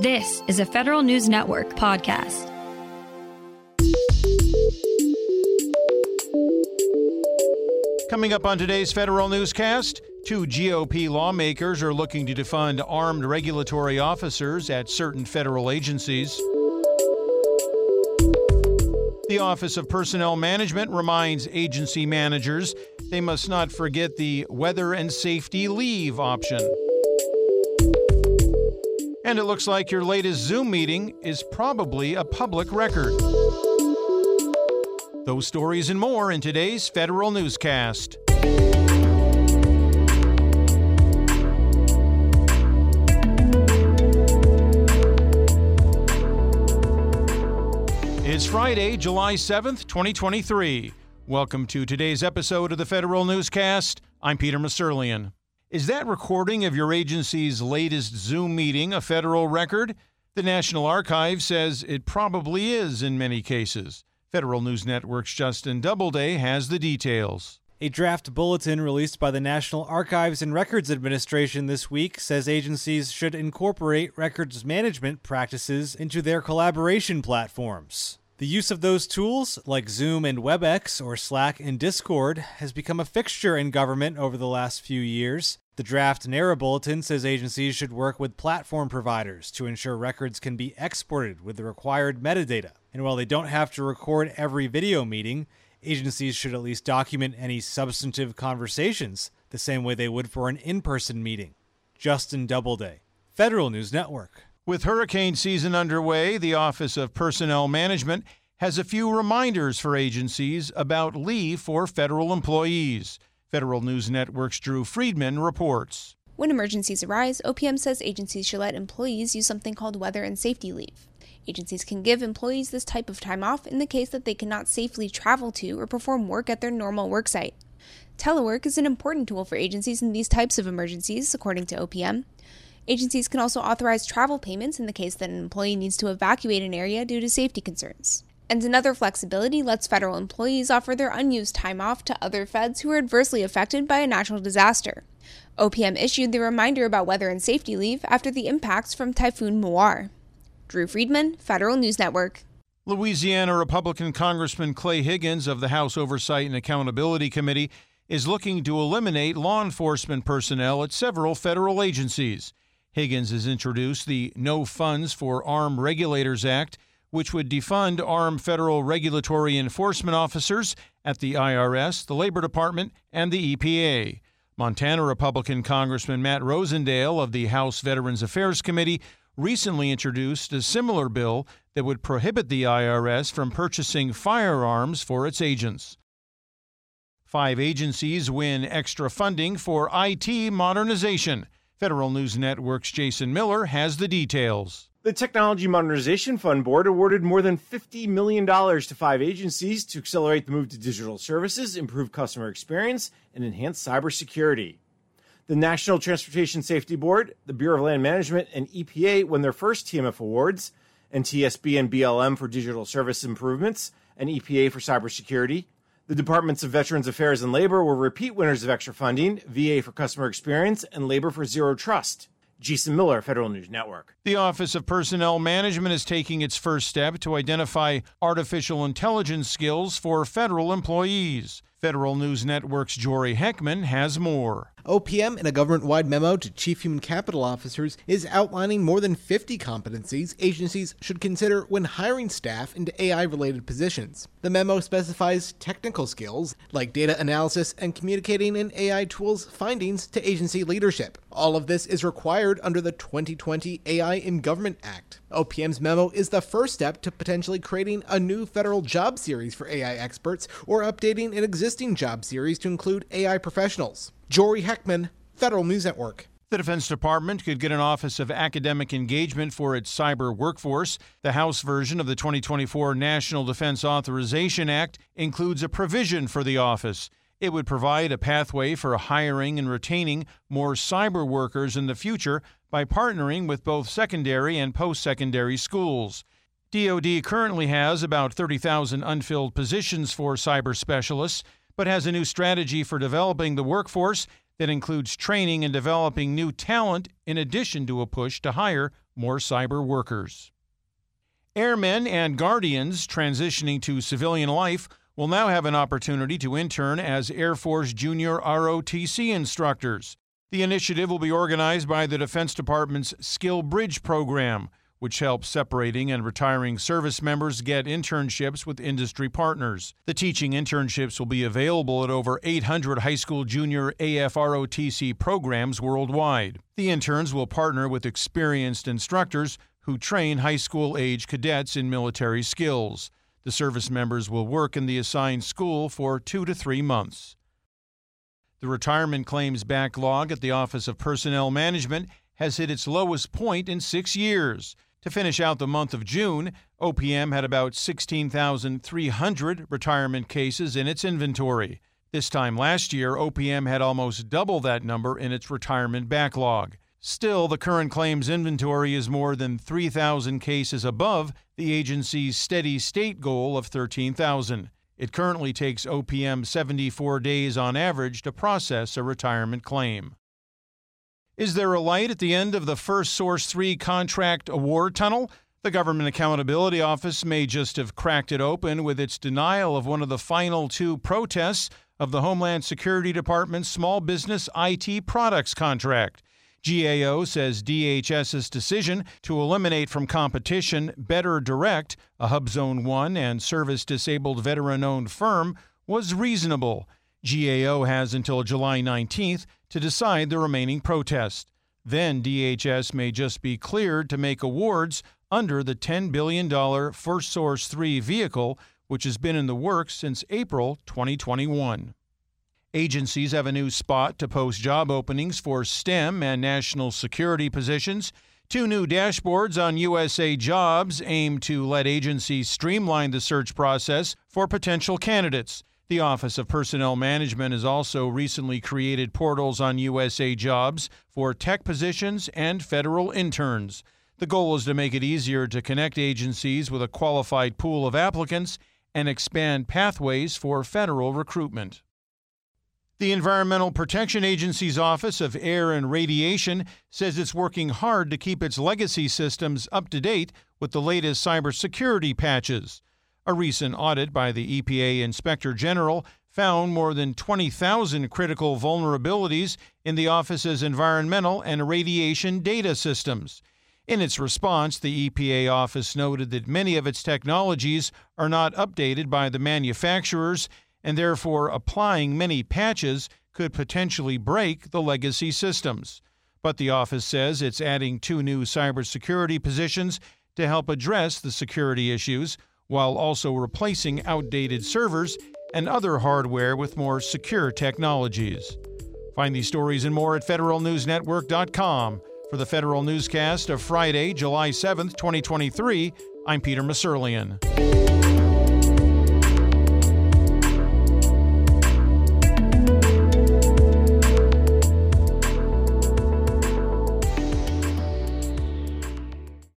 This is a Federal News Network podcast. Coming up on today's Federal Newscast, two GOP lawmakers are looking to defund armed regulatory officers at certain federal agencies. The Office of Personnel Management reminds agency managers they must not forget the weather and safety leave option. And it looks like your latest Zoom meeting is probably a public record. Those stories and more in today's Federal Newscast. It's Friday, July 7th, 2023. Welcome to today's episode of the Federal Newscast. I'm Peter Musurlian. Is that recording of your agency's latest Zoom meeting a federal record? The National Archives says it probably is in many cases. Federal News Network's Justin Doubleday has the details. A draft bulletin released by the National Archives and Records Administration this week says agencies should incorporate records management practices into their collaboration platforms. The use of those tools, like Zoom and WebEx or Slack and Discord, has become a fixture in government over the last few years. The draft NARA bulletin says agencies should work with platform providers to ensure records can be exported with the required metadata. And while they don't have to record every video meeting, agencies should at least document any substantive conversations the same way they would for an in person meeting. Justin Doubleday, Federal News Network. With hurricane season underway, the Office of Personnel Management has a few reminders for agencies about leave for federal employees. Federal News Network's Drew Friedman reports. When emergencies arise, OPM says agencies should let employees use something called weather and safety leave. Agencies can give employees this type of time off in the case that they cannot safely travel to or perform work at their normal worksite. Telework is an important tool for agencies in these types of emergencies, according to OPM. Agencies can also authorize travel payments in the case that an employee needs to evacuate an area due to safety concerns. And another flexibility lets federal employees offer their unused time off to other feds who are adversely affected by a natural disaster. OPM issued the reminder about weather and safety leave after the impacts from Typhoon Mawar. Drew Friedman, Federal News Network. Louisiana Republican Congressman Clay Higgins of the House Oversight and Accountability Committee is looking to eliminate law enforcement personnel at several federal agencies. Higgins has introduced the No Funds for Armed Regulators Act, which would defund armed federal regulatory enforcement officers at the IRS, the Labor Department, and the EPA. Montana Republican Congressman Matt Rosendale of the House Veterans Affairs Committee recently introduced a similar bill that would prohibit the IRS from purchasing firearms for its agents. Five agencies win extra funding for IT modernization. Federal News Network's Jason Miller has the details. The Technology Modernization Fund Board awarded more than $50 million to five agencies to accelerate the move to digital services, improve customer experience, and enhance cybersecurity. The National Transportation Safety Board, the Bureau of Land Management, and EPA won their first TMF awards, NTSB and BLM for digital service improvements, and EPA for cybersecurity. The Departments of Veterans Affairs and Labor were repeat winners of extra funding, VA for customer experience, and Labor for zero trust. Jason Miller, Federal News Network. The Office of Personnel Management is taking its first step to identify artificial intelligence skills for federal employees. Federal News Network's Jory Heckman has more. OPM, in a government wide memo to chief human capital officers, is outlining more than 50 competencies agencies should consider when hiring staff into AI related positions. The memo specifies technical skills like data analysis and communicating an AI tool's findings to agency leadership. All of this is required under the 2020 AI in Government Act. OPM's memo is the first step to potentially creating a new federal job series for AI experts or updating an existing job series to include AI professionals. Jory Heckman, Federal News Network. The Defense Department could get an Office of Academic Engagement for its cyber workforce. The House version of the 2024 National Defense Authorization Act includes a provision for the office. It would provide a pathway for hiring and retaining more cyber workers in the future by partnering with both secondary and post secondary schools. DoD currently has about 30,000 unfilled positions for cyber specialists, but has a new strategy for developing the workforce that includes training and developing new talent in addition to a push to hire more cyber workers. Airmen and guardians transitioning to civilian life will now have an opportunity to intern as Air Force Junior ROTC instructors. The initiative will be organized by the Defense Department's SkillBridge program, which helps separating and retiring service members get internships with industry partners. The teaching internships will be available at over 800 high school junior AFROTC programs worldwide. The interns will partner with experienced instructors who train high school age cadets in military skills. The service members will work in the assigned school for two to three months. The retirement claims backlog at the Office of Personnel Management has hit its lowest point in six years. To finish out the month of June, OPM had about 16,300 retirement cases in its inventory. This time last year, OPM had almost double that number in its retirement backlog. Still, the current claims inventory is more than 3,000 cases above the agency's steady state goal of 13,000. It currently takes OPM 74 days on average to process a retirement claim. Is there a light at the end of the First Source 3 contract award tunnel? The Government Accountability Office may just have cracked it open with its denial of one of the final two protests of the Homeland Security Department's Small Business IT Products contract. GAO says DHS's decision to eliminate from competition Better Direct, a HubZone 1 and service disabled veteran owned firm, was reasonable. GAO has until July 19th to decide the remaining protest. Then DHS may just be cleared to make awards under the $10 billion First Source 3 vehicle, which has been in the works since April 2021. Agencies have a new spot to post job openings for STEM and national security positions. Two new dashboards on USA Jobs aim to let agencies streamline the search process for potential candidates. The Office of Personnel Management has also recently created portals on USA Jobs for tech positions and federal interns. The goal is to make it easier to connect agencies with a qualified pool of applicants and expand pathways for federal recruitment. The Environmental Protection Agency's Office of Air and Radiation says it's working hard to keep its legacy systems up to date with the latest cybersecurity patches. A recent audit by the EPA Inspector General found more than 20,000 critical vulnerabilities in the office's environmental and radiation data systems. In its response, the EPA office noted that many of its technologies are not updated by the manufacturers and therefore applying many patches could potentially break the legacy systems. But the office says it's adding two new cybersecurity positions to help address the security issues while also replacing outdated servers and other hardware with more secure technologies. Find these stories and more at federalnewsnetwork.com. For the Federal Newscast of Friday, July 7th, 2023, I'm Peter Musurlian.